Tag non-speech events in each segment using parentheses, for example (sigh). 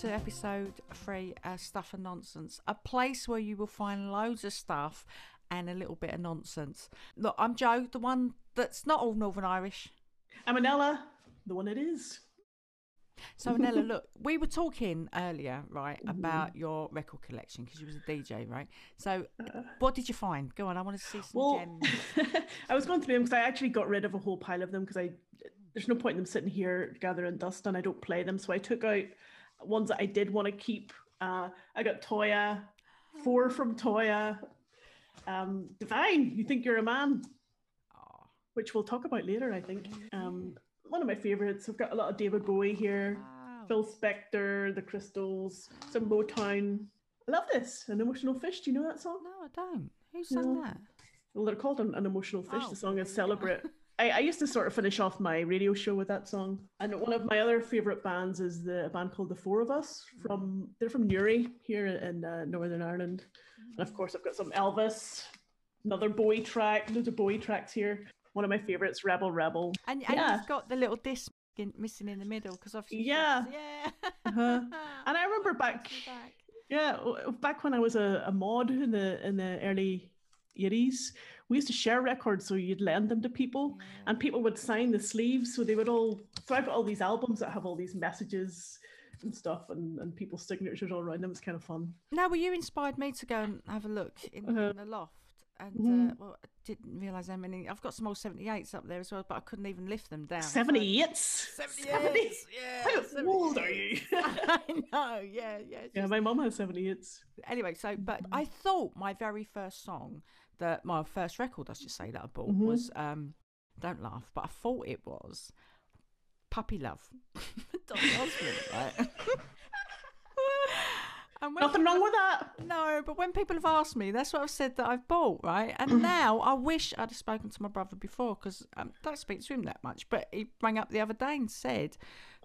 to episode three, uh, Stuff and Nonsense, a place where you will find loads of stuff and a little bit of nonsense. Look, I'm Jo, the one that's not all Northern Irish. I'm Annella, the one it is. So, Annella, (laughs) look, we were talking earlier, right, about your record collection because you was a DJ, right? So, what did you find? Go on, I want to see some Well, gems. (laughs) I was going through them because I actually got rid of a whole pile of them because I there's no point in them sitting here gathering dust and I don't play them. So I took out ones that I did want to keep. Uh, I got Toyah, four from Toyah, um, Divine. You think you're a man, Oh, which we'll talk about later. I think. Um, one of my favorites. I've got a lot of David Bowie here. wow. Phil Spector, The Crystals, some Motown. I love this. An emotional fish. Do you know that song? No, I don't. Who sang No. that? Well, they're called an, an emotional fish. Oh, the song is. Celebrate. I, I used to sort of finish off my radio show with that song. And one of my other favorite bands is the a band called The Four of Us from they're from Newry here in uh, Northern Ireland. And of course, I've got some Elvis, another Bowie track, loads of Bowie tracks here. One of my favorites, Rebel Rebel. And, and Yeah. you've got the little disc in, missing in the middle because obviously. Yeah. Yeah. Uh-huh. (laughs) And I remember back, Back. yeah, back when I was a, a mod in the in the early 80s, we used to share records, so you'd lend them to people. and people would sign the sleeves so they would all so i've got all these albums that have all these messages and stuff and, and people's signatures all around them it's kind of fun now well, you inspired me to go and have a look in, Uh-huh. in the loft. And, Mhm. uh, well, I didn't realise how many. I've got some old 78s up there as well, but I couldn't even lift them down. 78 78s, yeah. how 78s. old are you (laughs) I know, yeah, yeah. yeah just- my mum has 78s Anyway, so, but I thought my very first song, that my first record, I should say, that I bought Mhm. was, um, don't laugh, but I thought it was Puppy Love. (laughs) Osmond, right? (laughs) nothing wrong with that No, but when people have asked me, that's what I've said that I've bought, right? And (clears throat) now I wish I'd have spoken to my brother before because I um, don't speak to him that much. But he rang up the other day and said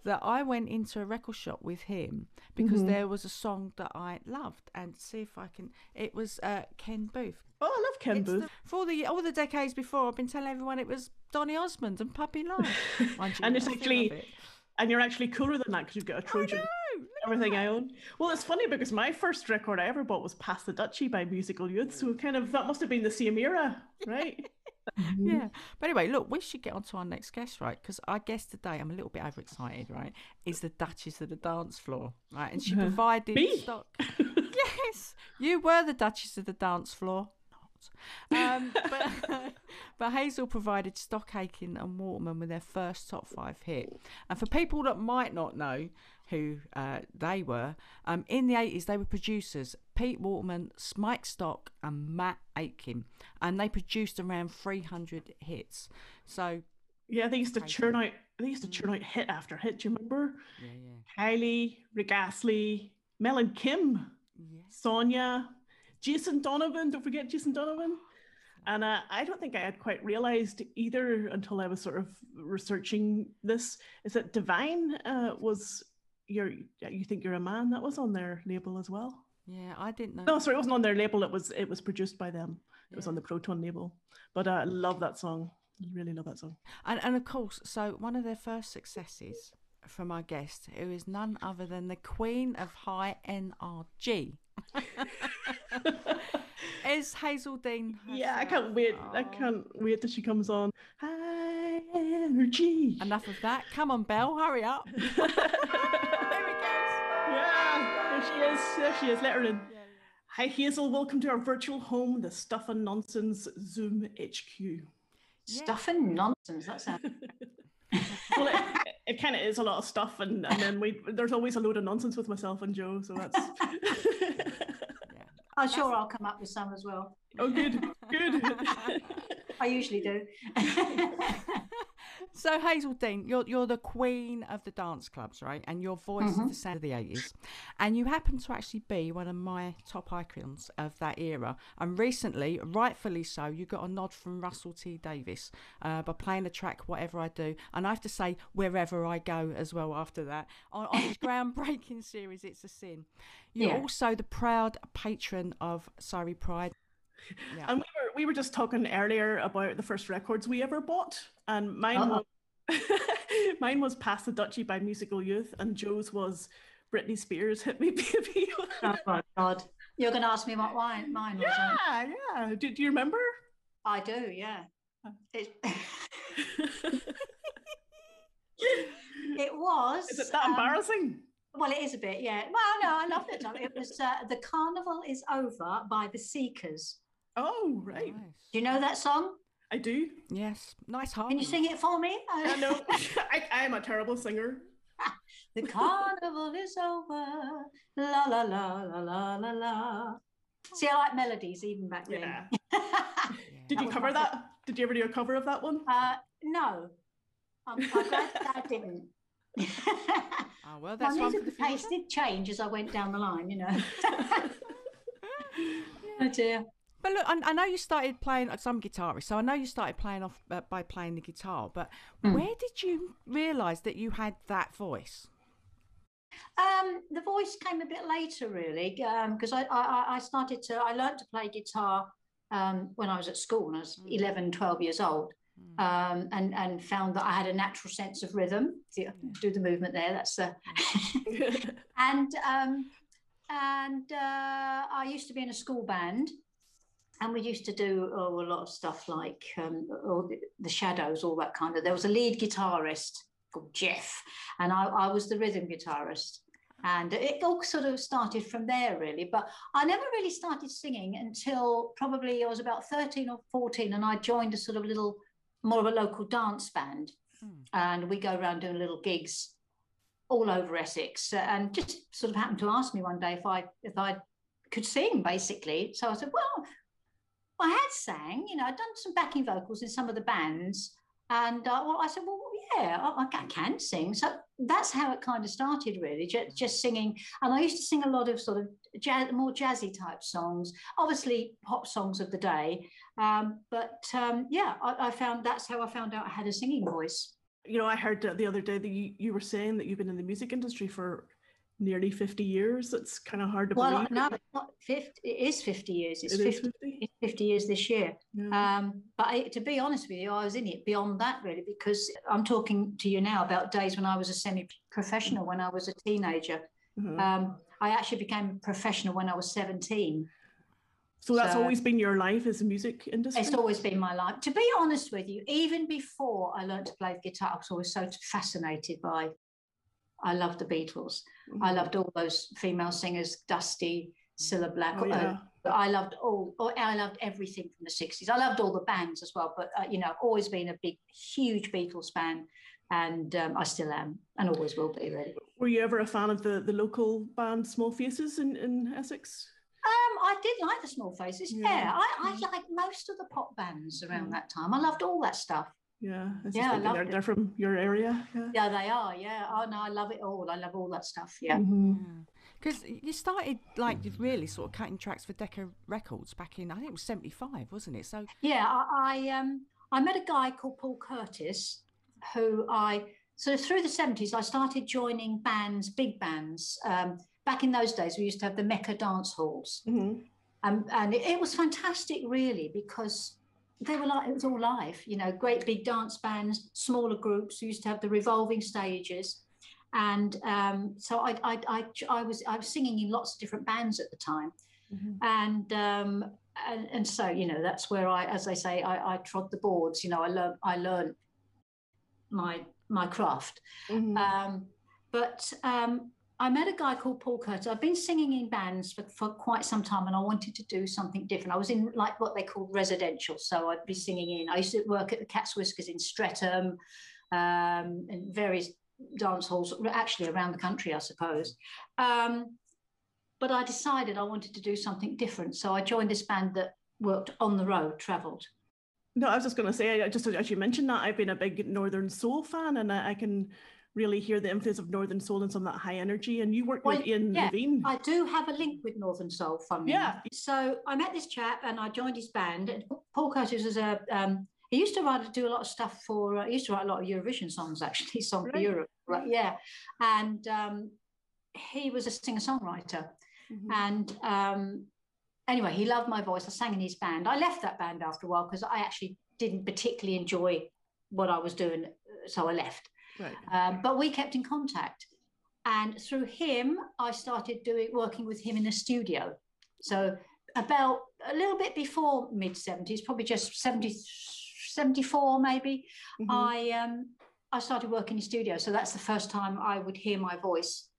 that I went into a record shop with him because there was a song that I loved and see if I can. It was uh, Ken Boothe. oh i love ken It's booth the- for all the all the decades before, I've been telling everyone it was Donny Osmond and Puppy (laughs) Love. And it's actually- it. and you're actually cooler than that because you've got a trojan everything i own well it's funny because my first record i ever bought was pass the duchy by musical youth so kind of that must have been the same era right (laughs) Yeah. But anyway, look, we should get on to our next guest, right? Because our guest today, I'm a little bit overexcited, right? Is the Duchess of the dance floor, right? And she (laughs) provided Me? stock. (laughs) yes, you were the Duchess of the dance floor. Not. Um, but, (laughs) but Hazell provided Stock Aitken and Waterman with their first top five hit. And for people that might not know who uh, they were, um, in the 80s they were producers Pete Waterman, Mike Stock, and Matt Aitken. And they produced around 300 hits. So, yeah they used to churn out they used to churn out hit after hit do you remember yeah, yeah. Kylie, Rick Astley, Mel and Kim, Yeah. Sonia, Jason Donovan. Don't forget Jason Donovan. And uh, I don't think I had quite realized either until I was sort of researching this. Is that Divine uh, was your you think you're a man? That was on their label as well. Yeah, I didn't know. No, sorry, it wasn't on their label. It was it was produced by them. It was on the Proto label. But uh, I love that song. I really love that song. And, and of course, so one of their first successes from our guest, who is none other than the Queen of High NRG, (laughs) is Hazell Dean. Yeah, I can't wait. I can't wait till she comes on. High energy. Enough of that. Come on, Belle, hurry up. (laughs) there we go. Yeah, there she is. There she is. Let her in. Hi, Hazell. Welcome to our virtual home, the Stuff and Nonsense Zoom HQ. Stuff and nonsense. That sounds. (laughs) Well, it, it kind of is a lot of stuff, and, and then we there's always a load of nonsense with myself and Jo. So that's (laughs) I'm sure I'll come up with some as well. oh, good, good. I usually do. So Hazell Dean, you're you're the queen of the dance clubs, right? And your voice is the sound of the eighties, and you happen to actually be one of my top icons of that era. And recently, rightfully so, you got a nod from Russell T Davies uh, by playing the track "Whatever I Do," and I have to say, "Wherever I Go" as well. After that, on, on his (laughs) groundbreaking series, "It's a Sin." You're Yeah. also the proud patron of Surrey Pride. Yeah. And we were we were just talking earlier about the first records we ever bought, and mine Uh-oh. was (laughs) mine was "Pass the Duchy" by Musical Youth, and Jo's was Britney Spears "Hit Me, (laughs) Baby." Oh my God. You're going to ask me what mine, mine was. yeah, yeah. Do, do you remember? I do, yeah. It, (laughs) it was. Is it that um, embarrassing? Well, it is a bit, yeah. Well, no, I loved it. It was uh, "The Carnival Is Over" by the Seekers. Oh, right. Nice. Do you know that song? I do. Yes, nice heart. Can you sing it for me? I know. (laughs) I, I am a terrible singer. (laughs) the carnival is over. La la la la la la la. See, I like melodies even back then. Yeah. (laughs) Yeah. Did you was cover my that? Did you ever do a cover of that one? uh, no, I'm, I'm glad that I didn't. Oh well, that's one for musical the taste did change as I went down the line, you know. oh dear. But look, I, I know you started playing. Some guitarist, so I know you started playing off uh, by playing the guitar. But Hmm. where did you realise that you had that voice? Um, the voice came a bit later, really, because I, I, I started to, I learned to play guitar um, when I was at school, when I was 11, 12 years old, um, and, and found that I had a natural sense of rhythm. Do, do the movement there, that's the. (laughs) and um, and uh, I used to be in a school band, and we used to do oh, a lot of stuff like um, all the, the shadows, all that kind of. There was a lead guitarist called Jeff, and I, I was the rhythm guitarist. And it all sort of started from there, really. But I never really started singing until probably I was about 13 or 14, and I joined a sort of little, more of a local dance band. Hmm. And we go around doing little gigs all over Essex, and just sort of happened to ask me one day if I if I could sing, basically. So I said, well, I had sang, you know, I'd done some backing vocals in some of the bands, and uh, well, I said, well, yeah, I, I can sing. So that's how it kind of started, really, just, just singing. And I used to sing a lot of sort of jazz, more jazzy type songs, obviously pop songs of the day. Um, but um, yeah, I, I found that's how I found out I had a singing voice. you know, I heard the the other day that you, you were saying that you've been in the music industry for nearly 50 years. It's kind of hard to Well, believe. no, it's not 50, it is 50 years. It's It is 50, 50? it's 50 years this year. Yeah. Um, but I, to be honest with you, I was in it beyond that really because I'm talking to you now about days when I was a semi-professional when I was a teenager. Uh-huh. Um, I actually became a professional when I was 17. so that's so- always been your life as a music industry? It's always been my life. To be honest with you, even before I learned to play the guitar, I was always so fascinated by. I loved the Beatles. I Mhm. loved all those female singers, Dusty, Cilla Black. Oh, uh, yeah. I loved all, I loved everything from the 60s. I loved all the bands as well, but, uh, you know, I've always been a big, huge Beatles fan. And um, I still am and always will be, really. Were you ever a fan of the, the local band Small Faces in, in Essex? Um, I did like the Small Faces. Yeah, Yeah. I, I Mm. liked most of the pop bands around Mm. that time. I loved all that stuff. Yeah, I was just Yeah, I thinking they're, they're from your area. Yeah. Yeah, they are. Yeah. Oh, no, I love it all. I love all that stuff. Yeah. Because you started like you really sort of cutting tracks for Decca Records back in I think it was '75, wasn't it? So Yeah, I, I um I met a guy called Paul Curtis, who I so through the seventies I started joining bands, big bands. Um, back in those days, we used to have the Mecca dance halls, Mhm. um, and it, it was fantastic, really, because they were like it was all live. You know, great big dance bands, smaller groups. We used to have the revolving stages. And um, so I, I, I, I was I was singing in lots of different bands at the time, Mhm. and um, and, and so you know that's where I, as I say, I, I trod the boards. You know, I learned I learned my my craft. Mhm. Um, but um, I met a guy called Paul Curtis. I've been singing in bands for, for quite some time, and I wanted to do something different. I was in like what they call residential, so I'd be singing in. I used to work at the Cat's Whiskers in Streatham, um, and various dance halls, actually around the country, I suppose. Um, but I decided I wanted to do something different, so I joined this band that worked on the road, travelled. No, I was just going to say, I- just as you mentioned that, I've been a big Northern Soul fan, and I, I can really hear the influence of Northern Soul and some of that high energy. And you worked Well, with Ian yeah, Levine. I do have a link with Northern Soul, funnily Yeah. So I met this chap and I joined his band. And Paul Curtis is a, um, he used to write, do a lot of stuff for, uh, he used to write a lot of Eurovision songs, actually, (laughs) song for Europe. Right, yeah. And um, he was a singer songwriter. Mhm. And um, anyway, he loved my voice. I sang in his band. I left that band after a while because I actually didn't particularly enjoy what I was doing. So I left. Right. Um, but we kept in contact. and through him, I started doing working with him in a studio. So about a little bit before mid 70s, probably just 70, 74 maybe, Mhm. I um I started working in studio. So that's the first time I would hear my voice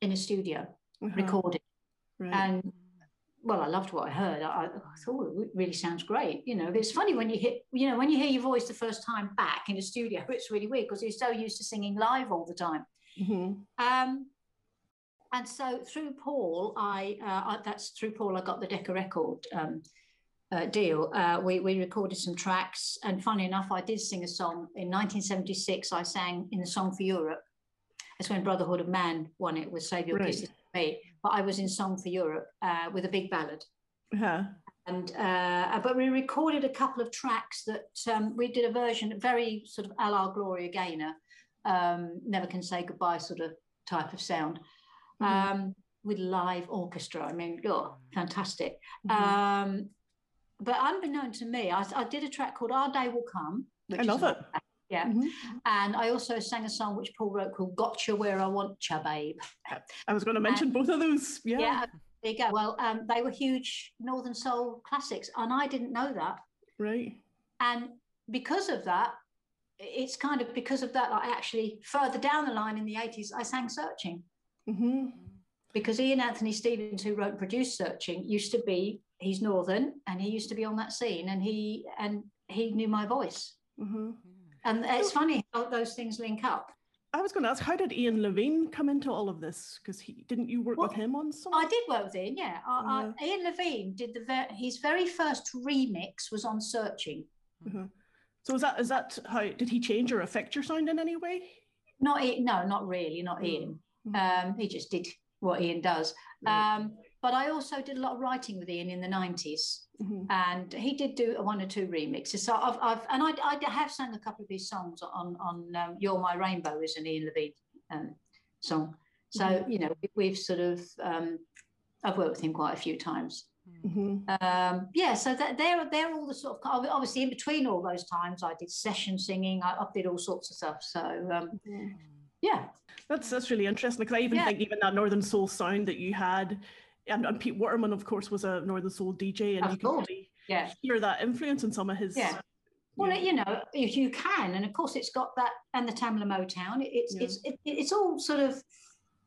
in a studio Uh-huh. recorded. Right. And well, I loved what I heard. I, I thought it really sounds great. You know, it's funny when you hit, you know, when you hear your voice the first time back in a studio, (laughs) it's really weird because you're so used to singing live all the time. Mhm. Um, and so through Paul, I, uh, I that's through Paul I got the Decca record um, uh, deal. Uh, we we recorded some tracks, and funny enough, I did sing a song in 1976. I sang in the Song for Europe. It's when Brotherhood of Man won it with Save Your Right. Kisses for Me. But I was in Song for Europe uh, with a big ballad Uh-huh. and uh, but we recorded a couple of tracks that um, we did a version very sort of a la Gloria Gaynor, um, never can say goodbye sort of type of sound, Mhm. um, with live orchestra. I mean, oh, fantastic. Mhm. Um, but unbeknown to me, I, I did a track called Our Day Will Come. Which I love it. Yeah. Mhm. And I also sang a song which Paul wrote called Gotcha Where I Want Ya, Babe. I was going to mention both of those. Yeah. Yeah. There you go. Well, um, they were huge Northern Soul classics, and I didn't know that. Right. and because of that it's kind of because of that i actually further down the line in the 80s i sang searching hmm because ian anthony stephens who wrote and produced searching used to be he's northern and he used to be on that scene and he and he knew my voice hmm and it's funny how those things link up I was going to ask, how did Ian Levine come into all of this? Because he didn't you work Well, with him on some? i did work with ian yeah I, I, ian levine did the ver- his very first remix was on searching Mhm. So is that is that how did he change or affect your sound in any way? not Ian, no not really not Mm. ian Mhm. um, he just did what ian does um, but i also did a lot of writing with ian in the 90s Mhm. and he did do one or two remixes. So I've, I've and I, I have sung a couple of his songs on on um, "You're My Rainbow" is an Ian Levine um, song. So Mhm. you know we- we've sort of um, I've worked with him quite a few times. Mhm. Um, yeah, so that they're they're all the sort of obviously in between all those times I did session singing. I, I did all sorts of stuff. So um, Mhm. yeah, That's that's really interesting because I even Yeah. think even that Northern Soul sound that you had, and, and Pete Waterman, of course, was a Northern Soul DJ, and Of you can really yeah. hear that influence in some of his. Yeah. Uh, well, yeah. you know, if you can, and of course, it's got that and the Tamla Motown. It, it's Yeah. it's it, it's all sort of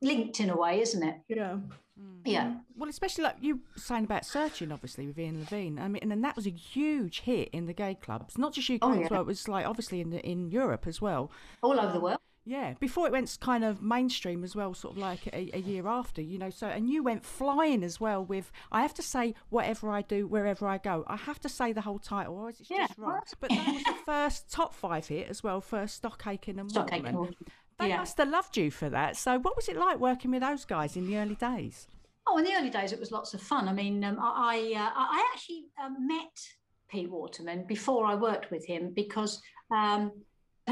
linked in a way, isn't it? yeah. Mm. Yeah. Mm. Well, especially like you saying about searching, obviously with Ian Levine. I mean, and that was a huge hit in the gay clubs, not just UK Oh, as well. It was like obviously in the, in Europe as well. all over the world. Yeah, before it went kind of mainstream as well, sort of like a, a year after, you know. So, and you went flying as well with, I have to say, whatever I do, wherever I go. I have to say the whole title, or is it Yeah, just wrong? But that was the first top five hit as well for Stock Aitken and Stock Waterman. Aitken. They yeah. must have loved you for that. So, what was it like working with those guys in the early days? Oh, in the early days, it was lots of fun. I mean, um, I, I, uh, I actually um, met Pete Waterman before I worked with him because um, uh,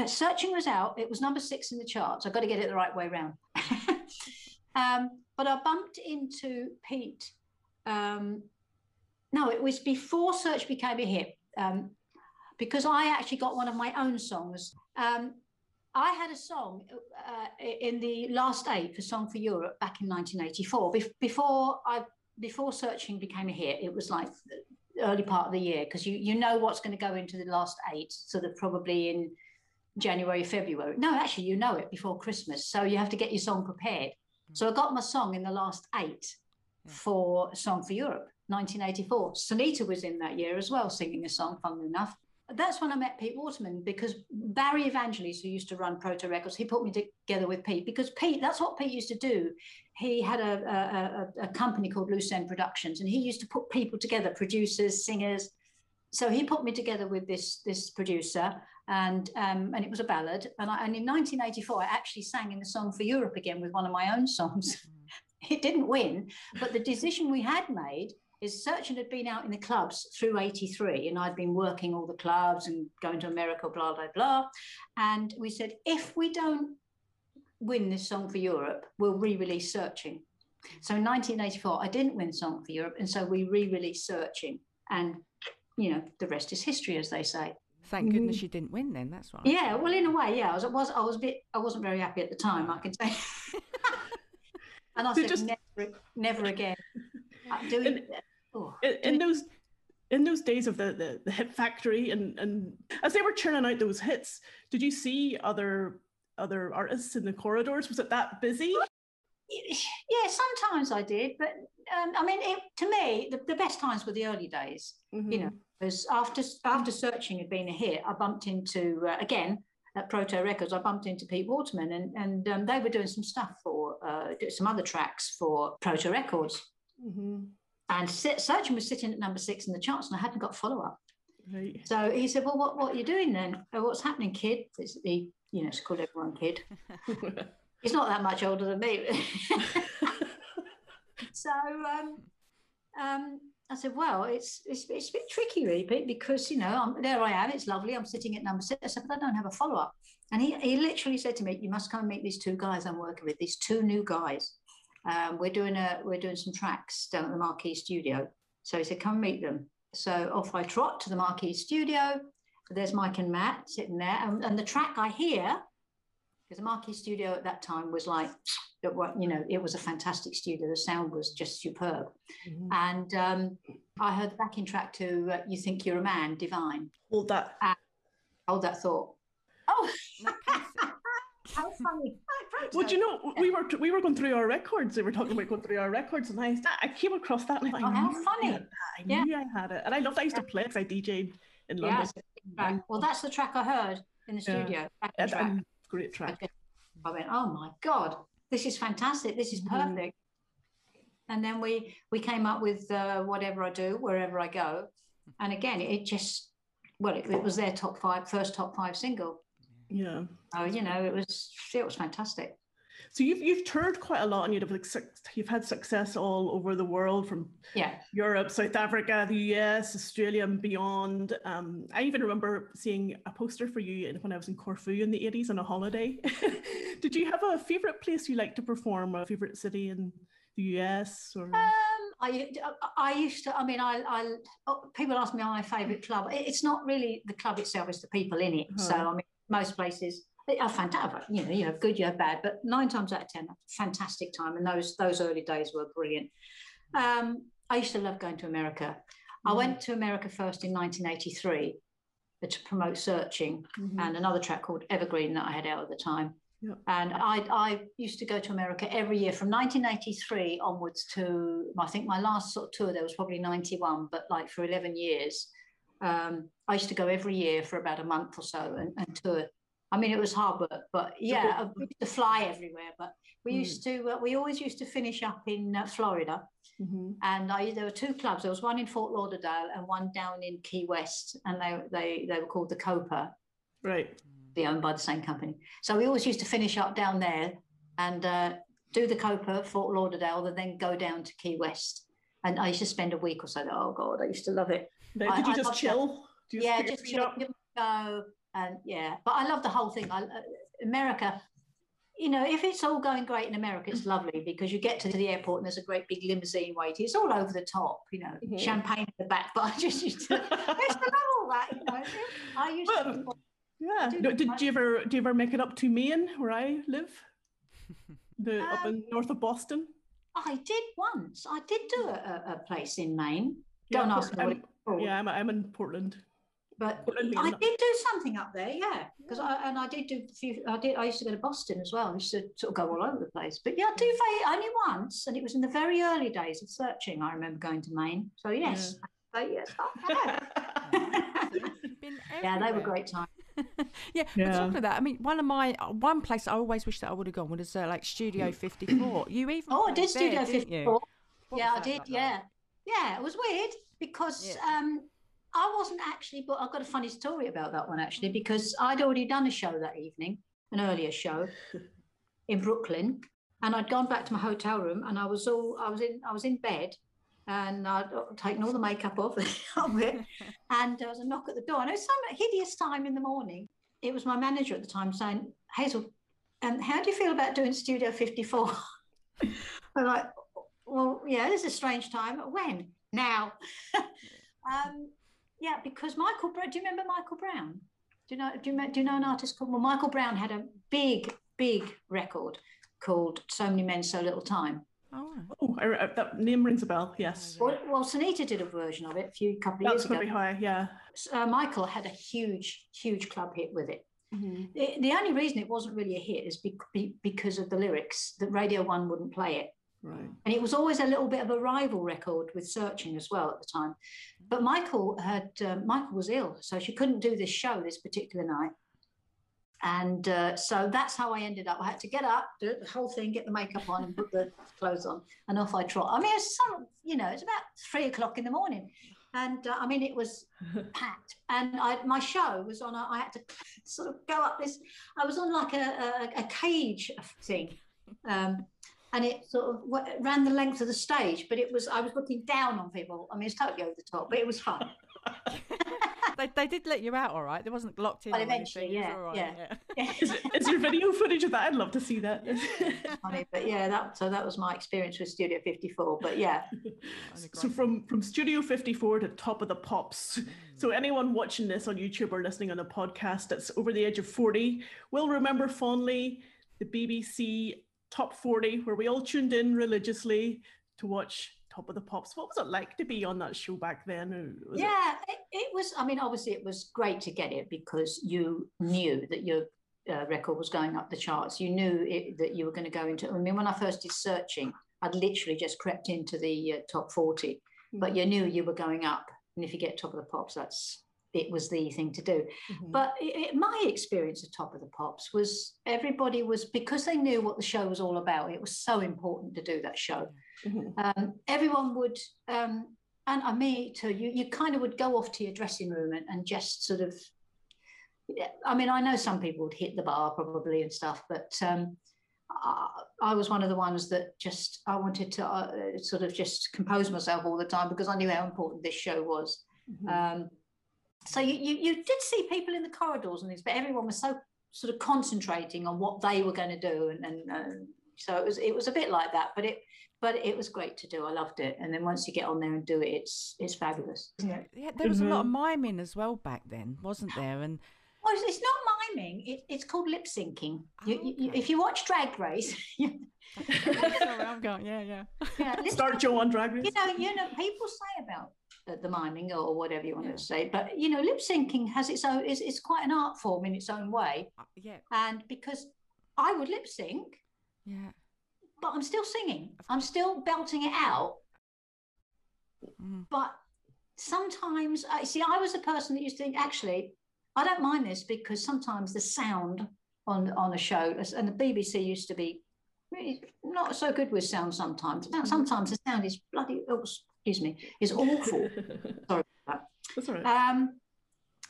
Searching was out. It was number six in the charts. I've got to get it the right way round. (laughs) um, but I bumped into Pete. Um, no, it was before Search became a hit um, because I actually got one of my own songs. Um, I had a song uh, in the last eight for Song for Europe back in 1984. Bef- before I before Searching became a hit, it was like early part of the year because you you know what's going to go into the last eight, sort of probably in January, February. No, actually, you know it before Christmas, so you have to get your song prepared. Hmm. So I got my song in the last eight Yeah. for Song for Europe, 1984. Sinitta was in that year as well, singing a song, funnily enough that's when I met Pete Waterman because Barry Evangelis, who used to run Proto Records, he put me together with Pete because Pete, that's what Pete used to do. He had a, a, a, a company called Loose End Productions and he used to put people together, producers, singers. So he put me together with this, this producer and, um, and it was a ballad. And, I, and in 1984, I actually sang in the Song for Europe again with one of my own songs. (laughs) it didn't win, but the decision we had made is Searching had been out in the clubs through 83 and I'd been working all the clubs and going to America, blah, blah, blah. And we said, if we don't win this song for Europe, we'll re-release Searching. So in 1984, I didn't win Song for Europe. And so we re-released Searching. And, you know, the rest is history, as they say. Thank goodness you didn't win then. That's right. Yeah, well, in a way, yeah. I was, I was, I was a bit, I wasn't very happy at the time, I can say. (laughs) And I So said, just- never, never again. Uh, doing, And- oh, in, in those in those days of the, the, the hit factory and, and as they were churning out those hits, did you see other other artists in the corridors? Was it that busy? Yeah, sometimes I did, but um, I mean, it, to me, the, the best times were the early days. Mm-hmm. You know, because after after searching had been a hit, I bumped into uh, again at Proto Records. I bumped into Pete Waterman, and and um, they were doing some stuff for uh, some other tracks for Proto Records. hmm And Se- Searching was sitting at number six in the charts, and I hadn't got follow up. Right. So he said, "Well, what what are you doing then? "Oh, what's happening, kid?" It's, he, you know, it's called everyone kid. (laughs) He's not that much older than me. (laughs) so um, um, I said, "Well, it's, it's it's a bit tricky, really, because you know, I'm, there I am. It's lovely. I'm sitting at number six. I said, but I don't have a follow up." And he he literally said to me, "You must come and meet these two guys I'm working with. These two new guys. Um, we're doing a we're doing some tracks down at the Marquee Studio." So he said, "Come meet them." So off I trot to the Marquee Studio. There's Mike and Matt sitting there, and, and the track I hear, because the Marquee Studio at that time was like, it you know, it was a fantastic studio. The sound was just superb, Mhm. and um, I heard the backing track to uh, "You Think You're a Man," Divine. Hold that. Hold that thought. Oh, (laughs) how funny! Well, do you know we were we were going through our records. They were talking about going through our records, and I I came across that. And I, Oh, how knew I funny. had. I Yeah. knew I had it, and I loved. I used to play because I DJ'd in London. Yes. Well, that's the track I heard in the Yeah. studio. backing And- great track. I I went, oh my god, this is fantastic. This is Mhm. perfect. And then we we came up with uh, whatever I do wherever I go, and again it just well it, it was their top five first top five single. Yeah. So you know it was it was fantastic. So you've you've toured quite a lot, and you've like you've had success all over the world, from Yeah, Europe, South Africa, the US, Australia, and beyond. Um, I even remember seeing a poster for you when I was in Corfu in the eighties on a holiday. (laughs) Did you have a favorite place you like to perform, or a favorite city in the US? Or Um, I, I used to. I mean, I, I oh, people ask me my favourite club. It's not really the club itself; it's the people in it. So Uh-huh. I mean, most places are fantastic. You know, you have good, you have bad, but nine times out of ten, fantastic time. And those those early days were brilliant. Um, I used to love going to America. I Mhm. went to America first in 1983 to promote Searching Mhm. and another track called Evergreen that I had out at the time. And I, I used to go to America every year from 1983 onwards to I think my last sort of tour there was probably 91, but like for 11 years, um, I used to go every year for about a month or so and, and tour. I mean, it was hard work, but yeah, I used to fly everywhere. But we Mm. used to, uh, we always used to finish up in uh, Florida, Mhm. and I, there were two clubs. There was one in Fort Lauderdale and one down in Key West, and they they they were called the Copa Right. be owned by the same company. So we always used to finish up down there and uh, do the Copa at Fort Lauderdale and then go down to Key West. And I used to spend a week or so there. Oh God, I used to love it. Now, I- Did you I just chill? Do you yeah, just chill, go. And yeah, but I love the whole thing. I, uh, America, you know, if it's all going great in America, it's lovely because you get to the airport and there's a great big limousine waiting. It's all over the top, you know, Mhm. champagne in the back. But I just used to, I used to love all that, you know. I used to. Yeah. do No, did you ever do you ever make it up to Maine, where I live? (laughs) The up Um, in north of Boston. I did once. I did do a, a, place in Maine. Yeah, Don't Port- ask me I'm- Yeah, I'm, I'm in Portland. But Portland, I Maine. did do something up there, yeah. Because I and I did do a few. I did. I used to go to Boston as well. I used to sort of go all over the place. But yeah, I do very only once, and it was in the very early days of searching. I remember going to Maine. So yes, so yes, I have. (laughs) You've been (laughs) yeah, they were great times. (laughs) Yeah, but talking of that, I mean, one of my one place I always wish that I would have gone was uh, like Studio 54. You even Oh, I did there, Studio 54. Yeah, I did. like? Yeah, yeah. It was weird because Yeah. um, I wasn't actually. But I've got a funny story about that one actually because I'd already done a show that evening, an earlier show (laughs) in Brooklyn, and I'd gone back to my hotel room and I was all I was in I was in bed. And I'd taken all the makeup off (laughs) (laughs) and there was a knock at the door. And it was some hideous time in the morning. It was my manager at the time saying, Hazell, um, how do you feel about doing Studio 54? I'm like, well, yeah, this is a strange time. When? Now. um, yeah, because Miquel Brown, do you remember Miquel Brown? Do you know, do you, do you know an artist called, well, Miquel Brown had a big, big record called "So Many Men, So Little Time." Oh. Oh, I, I- that name rings a bell. Yes, Well, well, Sinitta did a version of it a few couple of that's years ago. maybe high. Yeah. Uh, Miquel had a huge, huge club hit with it. Mhm. The, the only reason it wasn't really a hit is be, be, because of the lyrics that Radio One wouldn't play it. Right. And it was always a little bit of a rival record with Searching as well at the time. But Miquel had um, Miquel was ill, so she couldn't do this show this particular night. And uh, so that's how I ended up. I had to get up, do the whole thing, get the makeup on, and put the (laughs) clothes on, and off I trot. I mean, it's some, you know, it's about three o'clock in the morning, and uh, I mean, it was (laughs) packed. And I, my show was on. A, I had to (laughs) sort of go up this. I was on like a, a, a cage thing, um, and it sort of w- ran the length of the stage. But it was I was looking down on people. I mean, it's totally over the top, but it was fun. (laughs) (laughs) they, they did let you out all right. They wasn't locked in. Well, eventually, anything. It yeah, yeah. Is, is there video footage of that? I'd love to see that. funny, but yeah, that so that was my experience with Studio 54. But yeah, (laughs) so from from Studio 54 to Top of the Pops. Mm. So anyone watching this on YouTube or listening on a podcast that's over the age of 40 will remember fondly the BBC Top 40, where we all tuned in religiously to watch Top of the Pops. What was it like to be on that show back then? Was yeah, it, it was. I mean, obviously, it was great to get it because you knew that your uh, record was going up the charts. You knew it, that you were going to go into. I mean, when I first did searching, I'd literally just crept into the uh, top 40, but you knew you were going up. And if you get top of the pops, that's it was the thing to do. Mhm. But it, my experience at Top of the Pops was everybody was because they knew what the show was all about. It was so important to do that show. Mhm. Um, everyone would, um, and uh, me too. You you kind of would go off to your dressing room and, and just sort of. I mean, I know some people would hit the bar probably and stuff, but um, I, I was one of the ones that just I wanted to uh, sort of just compose myself all the time because I knew how important this show was. Mhm. So you, you you did see people in the corridors and things, but everyone was so sort of concentrating on what they were going to do, and, and so it was it was a bit like that. But it but it was great to do. I loved it, and then once you get on there and do it, it's it's fabulous. Isn't it? Yeah, there was a lot of Mhm. miming as well back then, wasn't there? And Well, it's, it's not miming; it, it's called lip syncing. You, Oh, you, you, if you watch Drag Race, (laughs) (laughs) sorry, I'm going. Yeah, yeah. yeah, (laughs) Start Jo on Drag Race. you know, you know, people say about the, miming or whatever you want to say, but you know, lip syncing has its own. It's, it's quite an art form in its own way, Uh, yeah, and because I would lip sync, yeah. but I'm still singing. I'm still belting it out. Mm. But sometimes, I see, I was a person that used to think, actually, I don't mind this because sometimes the sound on on a show, and the BBC used to be really not so good with sound sometimes. Now, Sometimes the sound is bloody, excuse me, is awful. (laughs) Sorry about that. That's all right. Um,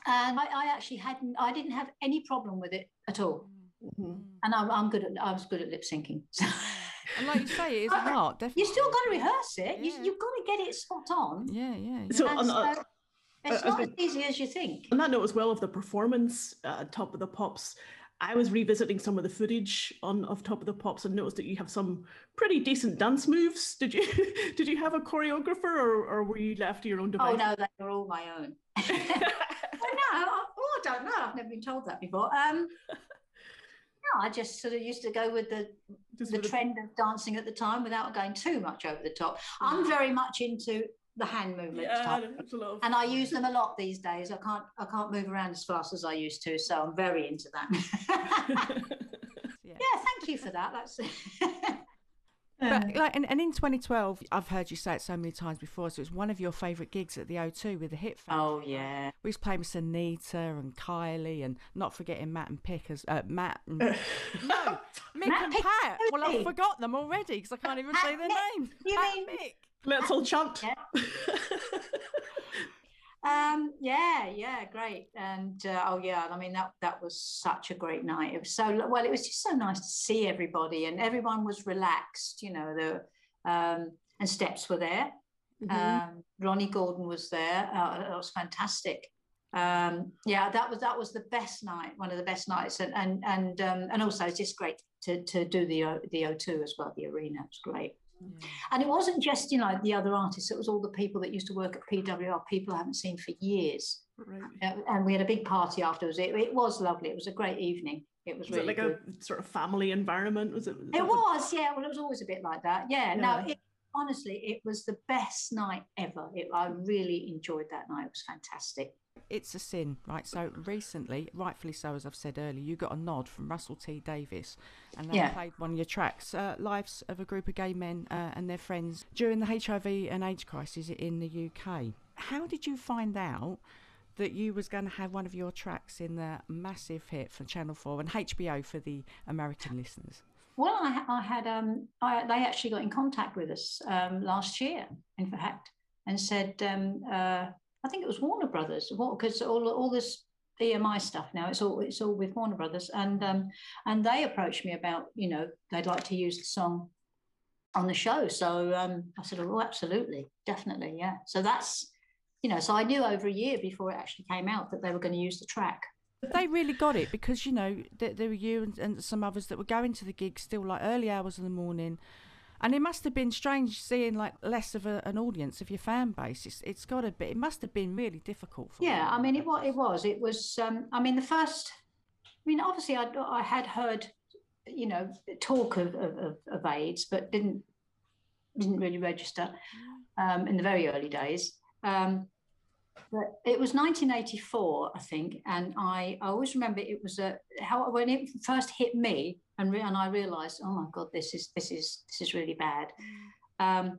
and I, I actually hadn't, I didn't have any problem with it at all. Mhm. And I'm, I'm good at, I was good at lip syncing. So And like you say, it is (laughs) an Uh, art, definitely. (laughs) you still got to rehearse it. Yeah. You, you've got to get it spot on. Yeah, yeah. yeah. So And on, uh, so it's I was not as easy as you think. on that note as well of the performance uh, top of the pops i was revisiting some of the footage on of top of the pops and noticed that you have some pretty decent dance moves did you (laughs) did you have a choreographer or, or were you left to your own device Oh no, they were all my own. (laughs) (laughs) oh no, I, oh, I don't know. I've never been told that before. Um, no, I just sort of used to go with the Just the trend of dancing at the time without going too much over the top. I'm very much into the hand movements yeah type. that's a lot of and I use them a lot these days. I can't I can't move around as fast as I used to, so I'm very into that. yeah. (laughs) (laughs) yeah, thank you for that. That's (laughs) But like, and, and in 2012, I've heard you say it so many times before. So it's one of your favourite gigs at the O2 with the Hit Factory. oh yeah. We was playing with Anita and Kylie, and not forgetting Matt and Pick as uh, Matt. And, no, Mick Matt and Pick, Pat. Well, I really? forgot them already because I can't even Matt say their Mick. names. You Matt mean- Mick. let's all chant Yeah. (laughs) Um, yeah, yeah, great. And uh, oh yeah, I mean that that was such a great night. It was so well. It was just so nice to see everybody, and everyone was relaxed. You know, the um, and Steps were there. Mhm. Um, Lonnie Gordon was there. Uh, that was fantastic. Um, yeah, that was that was the best night, one of the best nights, and and and um, and also it's just great to to do the the O2 as well, the arena. It's great. Yeah. And it wasn't just, you know, the other artists, it was all the people that used to work at PWL, people I haven't seen for years. Right. Uh, and we had a big party afterwards. It, it was lovely. It was a great evening. It was, was really it like good. a sort of family environment. Was it? Was it was, yeah. Well, it was always a bit like that. Yeah. yeah. No, it, honestly, it was the best night ever. It, I really enjoyed that night. It was fantastic. It's a sin, right? So recently, rightfully so, as I've said earlier, you got a nod from Russell T Davies, and they yeah. played one of your tracks, uh, "Lives of a Group of Gay Men uh, and Their Friends" during the HIV and AIDS crisis in the UK. How did you find out that you was going to have one of your tracks in the massive hit for Channel Four and HBO for the American listeners? Well, I, I had um, I, they actually got in contact with us um, last year, in fact, and said um, uh, I think it was Warner Brothers, because all all this EMI stuff now it's all it's all with Warner Brothers, and um, and they approached me about you know they'd like to use the song on the show. So um, I said, oh, absolutely, definitely, yeah. So that's you know, so I knew over a year before it actually came out that they were going to use the track. They really got it because you know there, there were you and, and some others that were going to the gig still like early hours in the morning, and it must have been strange seeing like less of a, an audience of your fan base. It's it's got to be. It must have been really difficult for. Yeah, I mean it. What it was, it was. Um, I mean the first. I mean, obviously, I I had heard, you know, talk of of, of AIDS, but didn't didn't really register um, in the very early days. Um, but it was 1984, I think, and I, I always remember it was a how when it first hit me, and re- and I realised, oh my god, this is this is this is really bad. Um,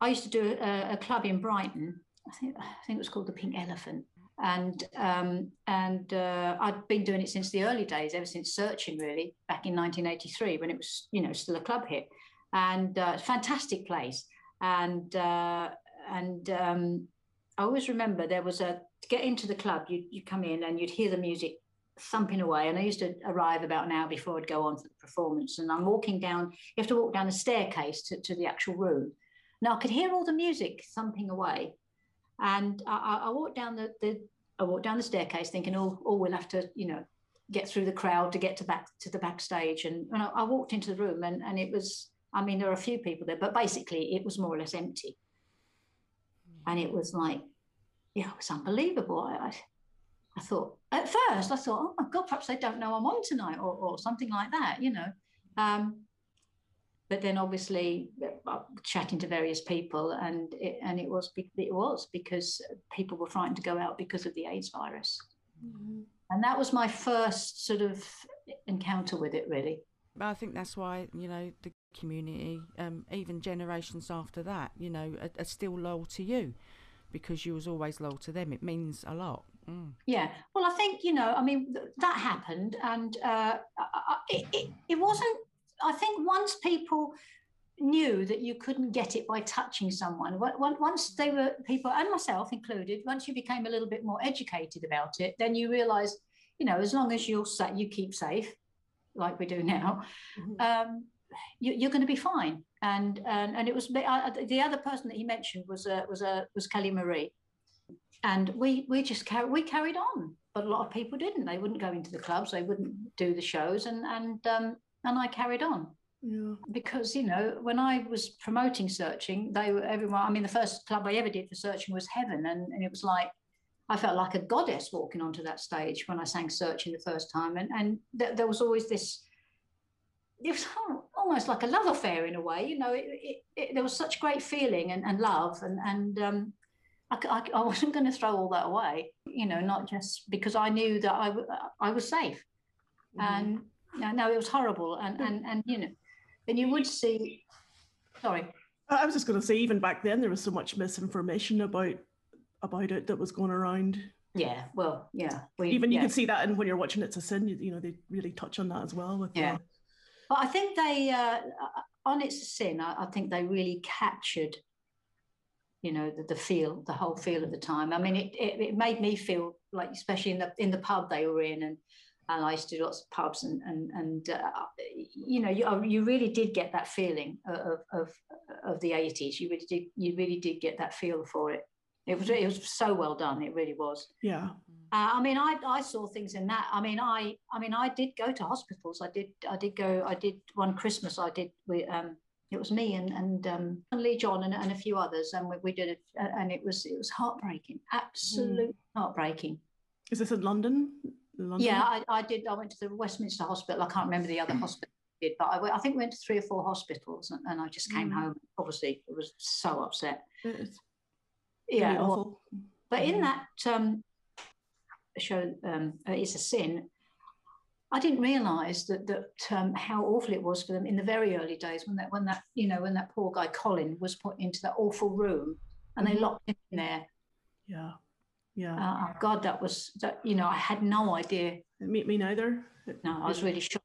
I used to do a, a, club in Brighton. I think I think it was called the Pink Elephant, and um, and uh, I'd been doing it since the early days, ever since Searching, really, back in 1983 when it was you know still a club hit, and uh, fantastic place, and uh, and um, I always remember there was a to get into the club, you you come in and you'd hear the music thumping away. And I used to arrive about an hour before I'd go on to the performance. And I'm walking down, you have to walk down a staircase to, to the actual room. Now I could hear all the music thumping away. And I, I walked down the, the I walked down the staircase thinking, oh, oh, we'll have to, you know, get through the crowd to get to back to the backstage. And, and I, I walked into the room and, and it was, I mean, there were a few people there, but basically it was more or less empty. And it was like, yeah, it was unbelievable. I, I thought at first I thought, oh my god, perhaps they don't know I'm on tonight or, or something like that, you know. Um, but then obviously uh, chatting to various people and it, and it was it was because people were frightened to go out because of the AIDS virus, mm-hmm. and that was my first sort of encounter with it really. I think that's why you know the community, um, even generations after that, you know, are, are still loyal to you because you was always loyal to them. It means a lot. Mm. Yeah. Well, I think, you know, I mean, th- that happened and uh, it, it, it wasn't, I think once people knew that you couldn't get it by touching someone, once they were, people, and myself included, once you became a little bit more educated about it, then you realize, you know, as long as you're sa- you keep safe, like we do now, mm-hmm. um, you, are going to be fine. And and and it was uh, the other person that he mentioned was uh, was uh, was Kelly Marie, and we we just carried we carried on, but a lot of people didn't. They wouldn't go into the clubs, they wouldn't do the shows, and and um, and I carried on. Yeah. Because you know, when I was promoting searching, they were everyone. I mean, the first club I ever did for searching was Heaven, and, and it was like I felt like a goddess walking onto that stage when I sang Searching the first time, and and th- there was always this it was almost like a love affair in a way. You know, it, it, it, there was such great feeling and, and love, and and um, I, I, I, wasn't going to throw all that away. You know, not just because I knew that I, I was safe, mm-hmm. and you know, no, it was horrible, and and and you know, and you would see. Sorry. I was just going to say, even back then, there was so much misinformation about about it that was going around. Yeah, well, yeah. We, even you yeah. can see that, and when you're watching It's a Sin, you, you know, they really touch on that as well. With yeah. The, but I think they, uh, on It's Sin, I, I, think they really captured, you know, the, the, feel, the whole feel of the time. I mean, it, it, it, made me feel like, especially in the in the pub they were in, and and I used to do lots of pubs, and and and uh, you know, you uh, you really did get that feeling of of of the eighties. You really did you really did get that feel for it. It was it was so well done. It really was. Yeah. Uh, I mean, I, I saw things in that. I mean, I I mean, I did go to hospitals. I did I did go. I did one Christmas. I did we um it was me and and um, Lee John and, and a few others, and we, we did it, uh, and it was it was heartbreaking, absolute heartbreaking. Is this in London? London? Yeah, I, I did. I went to the Westminster Hospital. I can't remember the other (clears throat) hospital I did, but I, I think we went to three or four hospitals, and, and I just came Mm. home. Obviously, I was so upset. It's Yeah, really well, awful. but in that um, show, um, uh, it's a sin. I didn't realise that that um, how awful it was for them in the very early days when that when that you know when that poor guy Colin was put into that awful room and they Mhm. locked him in there. Yeah, yeah. Uh, oh God, that was that. You know, I had no idea. me, me neither. No, I was really shocked.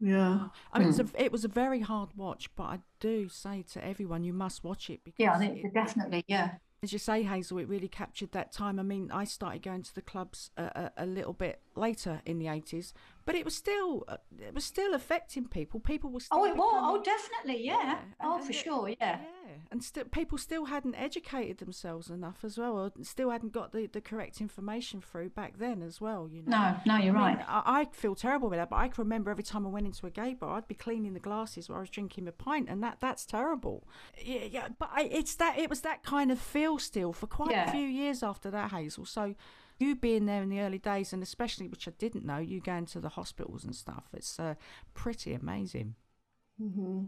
Yeah. I mean, it's a, it was a very hard watch, but I do say to everyone, you must watch it because Yeah, I think it- definitely. Yeah. As you say, Hazell, it really captured that time. I mean, I started going to the clubs a, a, a little bit later in the eighties, but it was still uh, it was still affecting people. People were still Oh, it was. Oh, definitely. Yeah. Yeah, Oh, and- for it- sure. Yeah. yeah, and still people still hadn't educated themselves enough as well, or still hadn't got the, the correct information through back then as well. You know. No, no, you're I mean, right. I, I feel terrible with that, but I can remember every time I went into a gay bar, I'd be cleaning the glasses while I was drinking my pint, and that that's terrible. Yeah, yeah but I, it's that it was that kind of feel still for quite Yeah. a few years after that, Hazell. So you being there in the early days, and especially which I didn't know, you going to the hospitals and stuff. It's uh, pretty amazing. hmm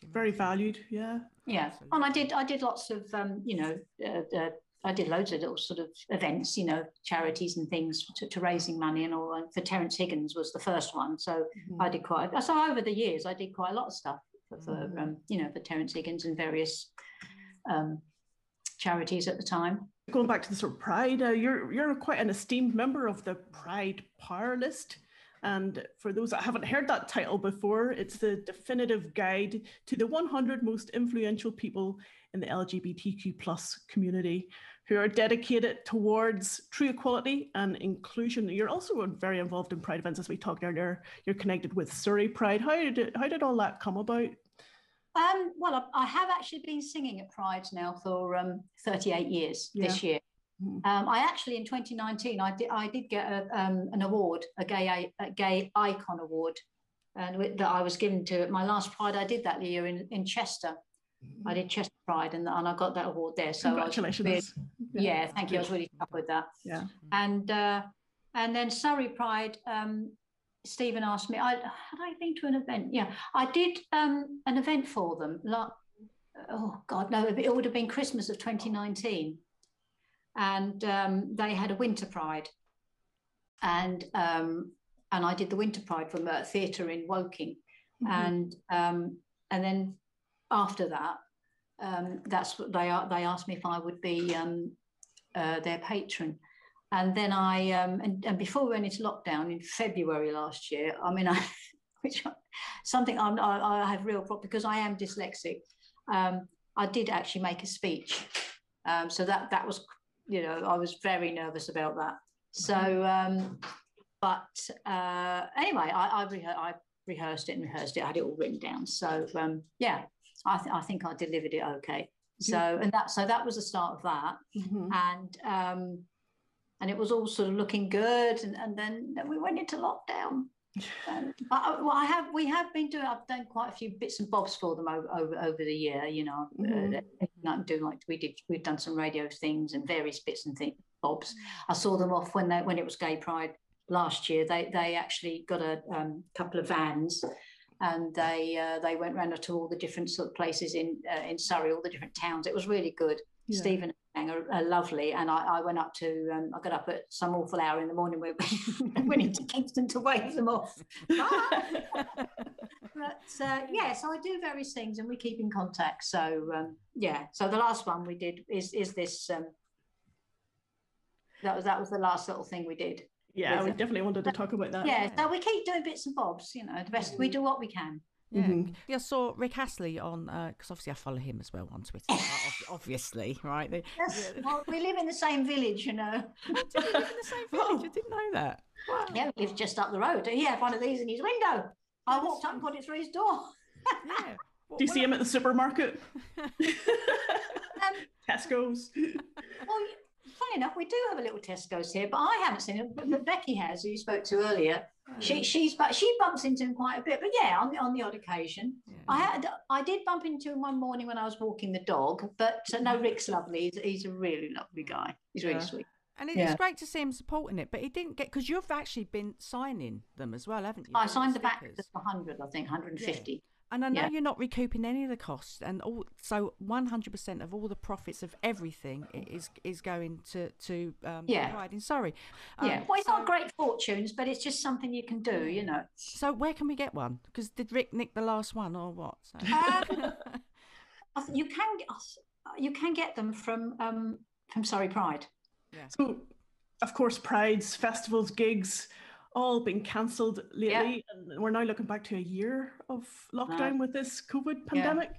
Pretty Very valued. Yeah. Yeah. And I did. I did lots of. Um, you know. Uh, uh, I did loads of little sort of events, you know, charities and things to, to raising money and all. And for Terrence Higgins was the first one, so Mhm. I did quite. So over the years, I did quite a lot of stuff for, for Mhm. um, you know, for Terrence Higgins and various um, charities at the time. Going back to the sort of Pride, uh, you're you're quite an esteemed member of the Pride Power List. And for those that haven't heard that title before, it's the definitive guide to the 100 most influential people in the LGBTQ plus community who are dedicated towards true equality and inclusion. You're also very involved in Pride events, as we talked earlier. You're connected with Surrey Pride. How did how did all that come about? Um, well, I, I have actually been singing at Pride now for um, 38 years this year. Mhm. Um, I actually in 2019 I did I did get a, um, an award, a gay a gay icon award, and wi- that I was given to at my last Pride. I did that year in, in Chester. I did Chester Pride, and, and I got that award there. So I was really- Congratulations. yeah, thank you. I was really happy with that. Yeah. And uh, and then Surrey Pride, um, Stephen asked me, I had I been to an event? Yeah, I did um, an event for them. Like, oh God, no, it would have been Christmas of 2019, and um, they had a Winter Pride, and um, and I did the Winter Pride from a theatre in Woking, Mhm. and um, and then after that, um, that's what they are. They asked me if I would be um, uh, their patron, and then I um, and, and before we went into lockdown in February last year, I mean, I (laughs) which something I'm, I, I have real problem because I am dyslexic. Um, I did actually make a speech, um, so that that was you know I was very nervous about that. So, um, but uh, anyway, I I, rehe- I rehearsed it and rehearsed it. I had it all written down. So um, yeah, I, th- I think I delivered it okay. So and that so that was the start of that, Mhm. and um, and it was all sort of looking good, and, and then, we went into lockdown. (sighs) Um, but I, well, I have we have been doing. I've done quite a few bits and bobs for them over over, over the year. You know, Mhm. uh, doing like we did. We've done some radio things and various bits and things bobs. I saw them off when they when it was Gay Pride last year. They they actually got a um, couple of vans, and they uh, they went round to all the different sort of places in uh, in Surrey, all the different towns. It was really good. Yeah. Stephen are, lovely, and I, I went up to um, I got up at some awful hour in the morning. We went into Kingston to wave them off. (laughs) But uh, yeah, so I do various things, and we keep in contact. So um, yeah, so the last one we did is is this. Um, that was that was the last little thing we did. Yeah, we it. definitely wanted to talk about that. Yeah, so we keep doing bits and bobs. You know, the best we do what we can. Yeah. Mhm. yeah, I saw Rick Astley on because obviously I follow him as well on Twitter. uh, (laughs) obviously, right? Yes, yeah. well, we live in the same village, you know. Do we live in the same (laughs) village? I didn't know that. Wow. Yeah, we live just up the road. He had one of these in his window. I walked up and put it through his door. Yeah. (laughs) Well, Do you see well, him at the supermarket? Um, Tesco's. well, funny enough, we do have a little Tesco's here, but I haven't seen it. But, but Becky has, who you spoke to earlier. She she's but she bumps into him quite a bit. But yeah, on the on the odd occasion. Yeah. I had, I did bump into him one morning when I was walking the dog, but uh, no, Rick's lovely. He's, he's a really lovely guy. He's really Yeah. sweet. And it- Yeah. it's great to see him supporting it, but he didn't get because you've actually been signing them as well, haven't you? I signed the back of 100, I think, 150. And I know Yeah. you're not recouping any of the costs, and all so 100% of all the profits of everything is is going to to um, Yeah. Pride in Surrey. Yeah, Um, well, it's so, not great fortunes, but it's just something you can do, you know. So where can we get one? Because did Rick nick the last one or what? So- Um, (laughs) you can you can get them from um, from Surrey Pride. So, of course, prides, festivals, gigs, all been cancelled lately, and we're now looking back to a year of lockdown with this COVID pandemic.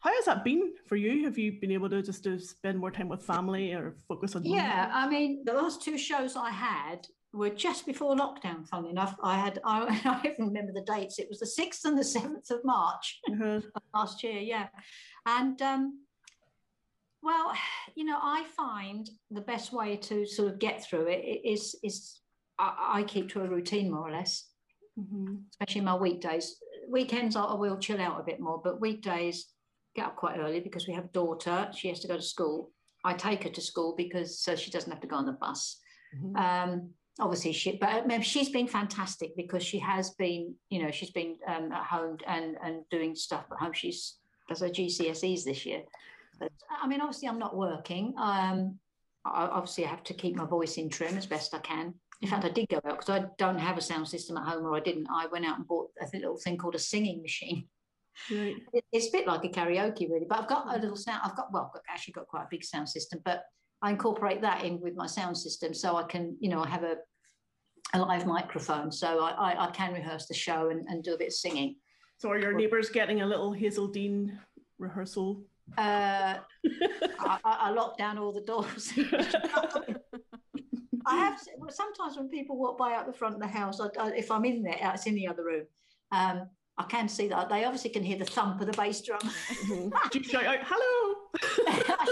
How has that been for you? Have you been able to just to spend more time with family or focus on? Yeah. I mean, the last two shows I had were just before lockdown. Funnily enough, I had I, (laughs) I even remember the dates. It was the sixth and the seventh of March. (laughs) Uh-huh. last year, yeah. And um, well, (sighs) you know, I find the best way to sort of get through it is is I, I keep to a routine more or less, Mhm. especially my weekdays. Weekends I I will chill out a bit more, but weekdays get up quite early because we have a daughter. She has to go to school. I take her to school because so she doesn't have to go on the bus. Mhm. Um, obviously, she but she's been fantastic because she has been, you know, she's been um, at home and and doing stuff at home. She's does her GCSEs this year. But I mean, obviously, I'm not working. Um, I, obviously, I have to keep my voice in trim as best I can. In fact, I did go out because I don't have a sound system at home, or I didn't. I went out and bought a little thing called a singing machine. Right. (laughs) It's a bit like a karaoke, really. But I've got a little sound. I've got well, I've actually got quite a big sound system, but I incorporate that in with my sound system, so I can, you know, I have a a live microphone, so I I, I can rehearse the show and, and do a bit of singing. So, are your neighbours getting a little Hazell Dean rehearsal? Uh, (laughs) I, I I lock down all the doors. (laughs) I have well, sometimes when people walk by out the front of the house, I, I, if I'm in there, uh, it's in the other room. Um, I can see that they obviously can hear the thump of the bass drum. (laughs) Mhm. Do you shout out, hello? I (laughs)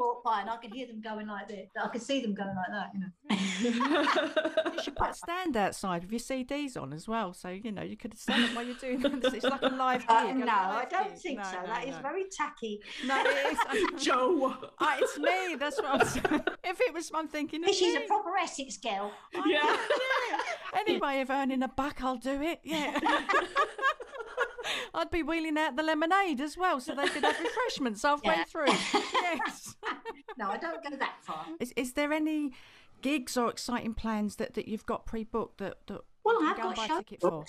should be. and walk by, and I can hear them going like this. I can see them going like that. You know. (laughs) You should put a (laughs) stand outside with your CDs on as well, so you know you could stand it while you're doing it. It's like a (laughs) live gig. Uh, a no, I don't gig. think No, so. no, That is no. very tacky. No, it is. Jo. Ah, it's me. That's what I'm saying. If it was, I'm thinking. of She's me. a proper Essex girl. I Yeah. know, yeah. Any way of earning a buck, I'll do it. Yeah. (laughs) I'd be wheeling out the lemonade as well, so they could have refreshments (laughs) halfway Yeah. through. (laughs) Yes. No, I don't go that far. Is, is there any gigs or exciting plans that, that you've got pre-booked that, that Well, I've can go and got buy ticket for?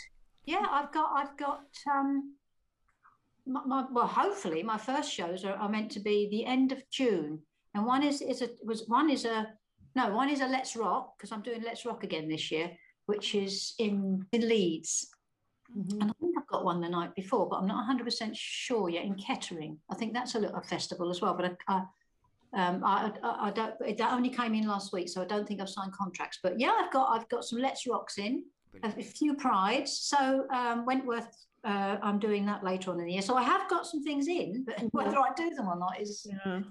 Yeah, I've got, I've got. Um, my, my, well, hopefully, my first shows are, are meant to be the end of June, and one is is a was one is a no, one is a Let's Rock because I'm doing Let's Rock again this year, which is in in Leeds, Mhm. and I think I've got one the night before, but I'm not 100 percent sure yet in Kettering. I think that's a little festival as well, but I. I um, I, I, I don't. That only came in last week, so I don't think I've signed contracts. But yeah, I've got I've got some Let's Rocks in a few prides. So um, Wentworth, uh, I'm doing that later on in the year. So I have got some things in, but whether I do them or not is Yeah.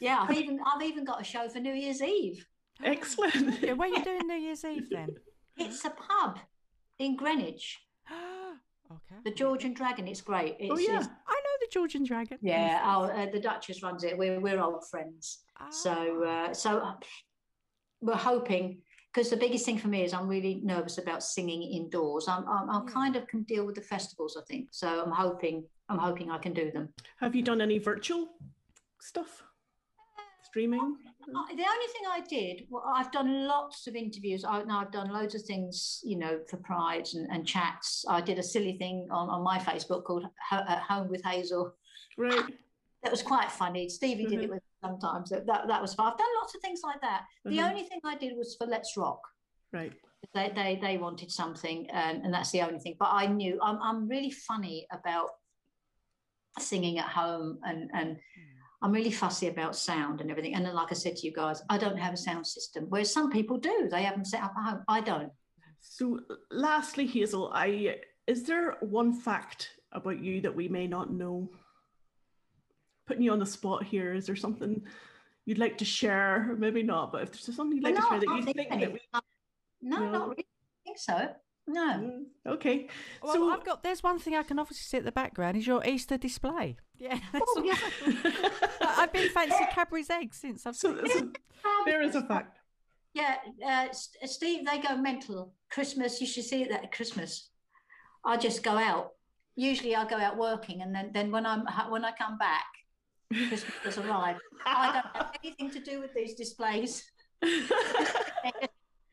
yeah. I've even I've even got a show for New Year's Eve. Excellent. Yeah, where are you doing New Year's Eve then? It's a pub in Greenwich, okay. the George and Dragon. It's great. It's, Oh, yeah. I know the George and Dragon. yeah. Oh, uh, the Duchess runs it. We're we're old friends. So Ah. uh, so uh, we're hoping. Because the biggest thing for me is I'm really nervous about singing indoors. I'm, I'm, I'm Yeah. kind of can deal with the festivals, I think. So I'm hoping I'm hoping I can do them. Have you done any virtual stuff? Streaming? I- The only thing I did, well, I've done lots of interviews. I, now I've done loads of things, you know, for Pride and, and chats. I did a silly thing on, on my Facebook called Ho- At Home with Hazell. Right. That was quite funny. Stevie did it Mhm. with sometimes. That, that that was fun. I've done lots of things like that. The Mhm. only thing I did was for Let's Rock. Right. They they, they wanted something, and, and that's the only thing. But I knew I'm I'm really funny about singing at home and and I'm really fussy about sound and everything. And then, like I said to you guys, I don't have a sound system, whereas some people do. They have them set up at home. I don't. So, lastly, Hazell, I is there one fact about you that we may not know? Putting you on the spot here, is there something you'd like to share? Maybe not, but if there's something you'd like no, to share that you think think that we no, No. not really. I think so. No. Mm, Okay. Well, so I've got. There's one thing I can obviously see at the background is your Easter display. Yeah, (laughs) Oh, yeah. I've been fancy Cadbury's eggs since I've so, seen. so (laughs) there is a fact. Yeah, uh, Steve, they go mental. Christmas, you should see it at Christmas. I just go out. Usually, I go out working, and then, then when I'm when I come back, Christmas has arrived. I don't have anything to do with these displays. (laughs)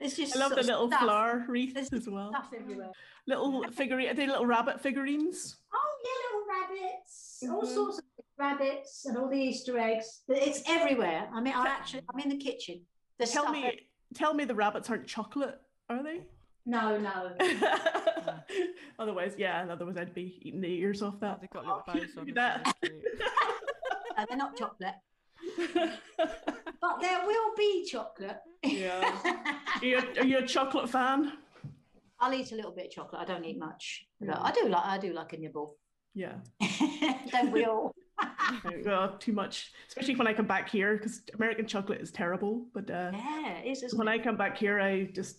It's just I love the little stuff, flower wreath There's as well. stuff everywhere. Little figurine, are they little rabbit figurines? Oh yeah, little rabbits, all Mhm. sorts of rabbits, and all the Easter eggs. It's everywhere. I mean, I actually, I'm in the kitchen. There's Tell me, ev- tell me the rabbits aren't chocolate, are they? No, no. (laughs) otherwise, yeah, otherwise I'd be eating the ears off Oh, that. they've got little bows on. Look them, at they're. No, they're not chocolate, (laughs) but there will be chocolate. yeah. (laughs) Are you, are you a chocolate fan? I'll eat a little bit of chocolate. I don't eat much. But I do like. I do like a nibble. Yeah. (laughs) don't we all? (laughs) Well, too much, especially when I come back here because American chocolate is terrible. But uh, Yeah, it is. When it? I come back here, I just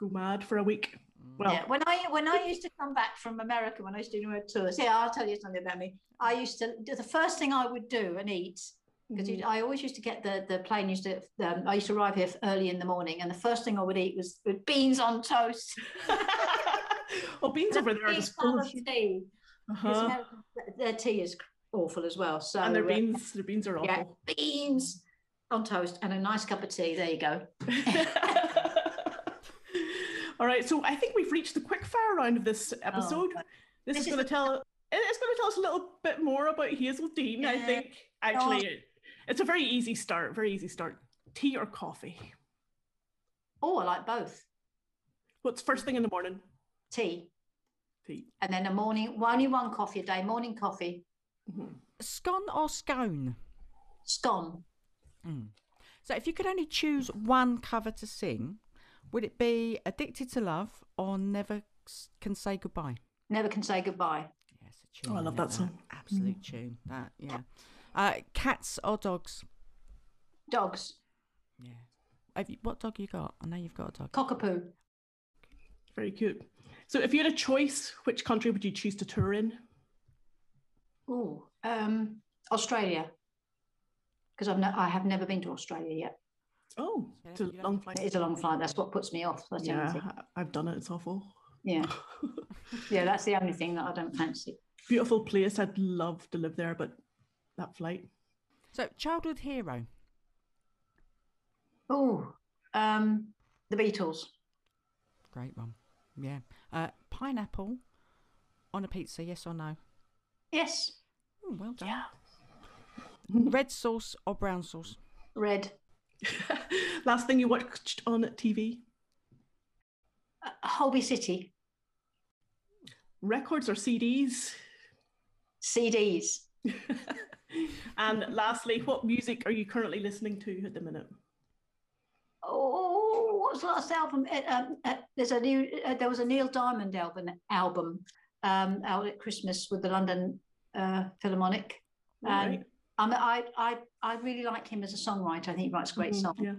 go mad for a week. Well, Yeah, when I when I used to come back from America, when I used to do my tours, yeah, I'll tell you something about me. I used to the first thing I would do and eat because Mhm. I always used to get the the plane used to. Um, I used to arrive here early in the morning, and the first thing I would eat was beans on toast. (laughs) well, beans over there are Big just cup full of of, tea. uh-huh. Their tea is awful as well. So and their uh, beans, their beans are awful. yeah, beans on toast and a nice cup of tea. There you go. (laughs) All right, so I think we've reached the quick fire round of this episode. God. this, This is is going to tell it's going to tell us a little bit more about Hazell Dean. I think actually, it, it's a very easy start. Very easy start. Tea or coffee? Oh, I like both. What's first thing in the morning? Tea Tea. and then a morning, only one coffee a day. Morning coffee, Mhm. Scone or scone? scone. So if you could only choose one cover to sing, would it be Addicted to Love or Never Can Say Goodbye? Never can say goodbye. Yes, a tune. Oh, I love isn't that song. Absolute tune. That, yeah. Uh, cats or dogs? Dogs, Yeah. Have you, what dog you got? I know you've got a dog. cockapoo. Very cute. So, if you had a choice, which country would you choose to tour in? Oh, um, Australia. Because I've no, I have never been to Australia yet. Oh, Yeah, it's a long flight. It is a long flight. That's what puts me off. That's Yeah, thing. I've done it. It's awful. Yeah, (laughs) yeah. That's the only thing that I don't fancy. Beautiful place. I'd love to live there, but that flight. So, childhood hero. Oh, um, the Beatles. Great one. Yeah. Uh, pineapple on a pizza, yes or no? Yes, Oh, well done. Yeah. (laughs) Red sauce or brown sauce? red. (laughs) Last thing you watched on TV? Uh, Holby City. Records or CDs? CDs. (laughs) (laughs) and lastly, what music are you currently listening to at the minute? Oh, what's the last album? Uh, um, uh, there's a new. Uh, there was a Neil Diamond album album um, out at Christmas with the London uh, Philharmonic. And Right. um, I, I, I really like him as a songwriter. I think he writes great Mhm, songs. Yeah.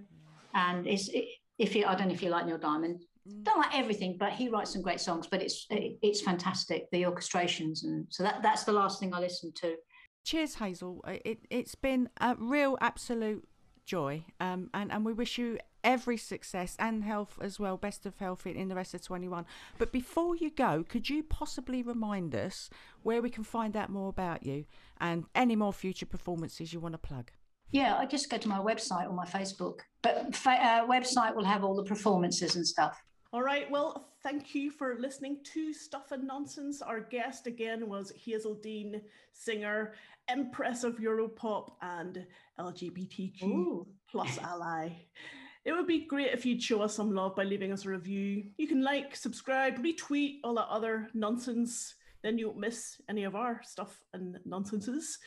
And it's if you, I don't know if you like Neil Diamond. Mm. Don't like everything, but he writes some great songs. But it's it, it's fantastic the orchestrations and so that that's the last thing I listened to. Cheers, Hazell. Uh, It, it's been a real absolute joy. Um, and, and we wish you every success and health as well. Best of health in, in the rest of 21. But before you go, could you possibly remind us where we can find out more about you and any more future performances you want to plug? Yeah, I just go to my website or my Facebook. But fa- uh, website will have all the performances and stuff. All right. Well, thank you for listening to Stuff and Nonsense. Our guest again was Hazell Dean, singer, empress of Europop, and LGBTQ Ooh. plus ally. It would be great if you'd show us some love by leaving us a review. You can like, subscribe, retweet all that other nonsense. Then you won't miss any of our stuff and nonsenses.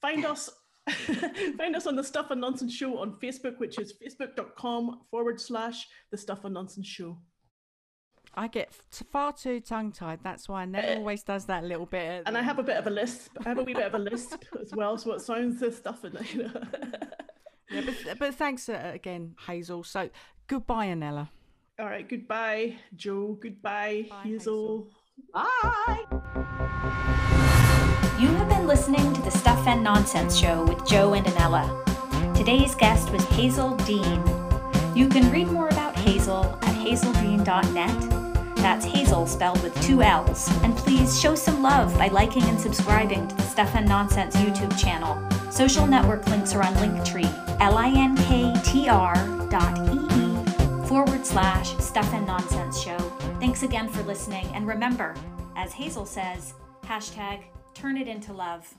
Find us. (laughs) Find us on the Stuff and Nonsense Show on Facebook, which is facebook.com forward slash the Stuff and Nonsense Show. I get f- far too tongue tied. That's why I never always does that little bit. And I have a bit of a lisp. I have a wee bit of a lisp (laughs) as well, so it sounds the stuff in you know. Yeah, but, but thanks uh, again, Hazell. So goodbye, Annella. All right. Goodbye, Jo. Goodbye, Bye, Hazell. Bye. You have been listening to the Stuff and Nonsense Show with Jo and Annella. Today's guest was Hazell Dean. You can read more about Hazell at hazelldean.net. That's Hazell spelled with two L's. And please show some love by liking and subscribing to the Stuff and Nonsense YouTube channel. Social network links are on Linktree, L-I-N-K-T-R dot E-E forward slash Stuff and Nonsense Show. Thanks again for listening. And remember, as Hazell says, hashtag turn it into love.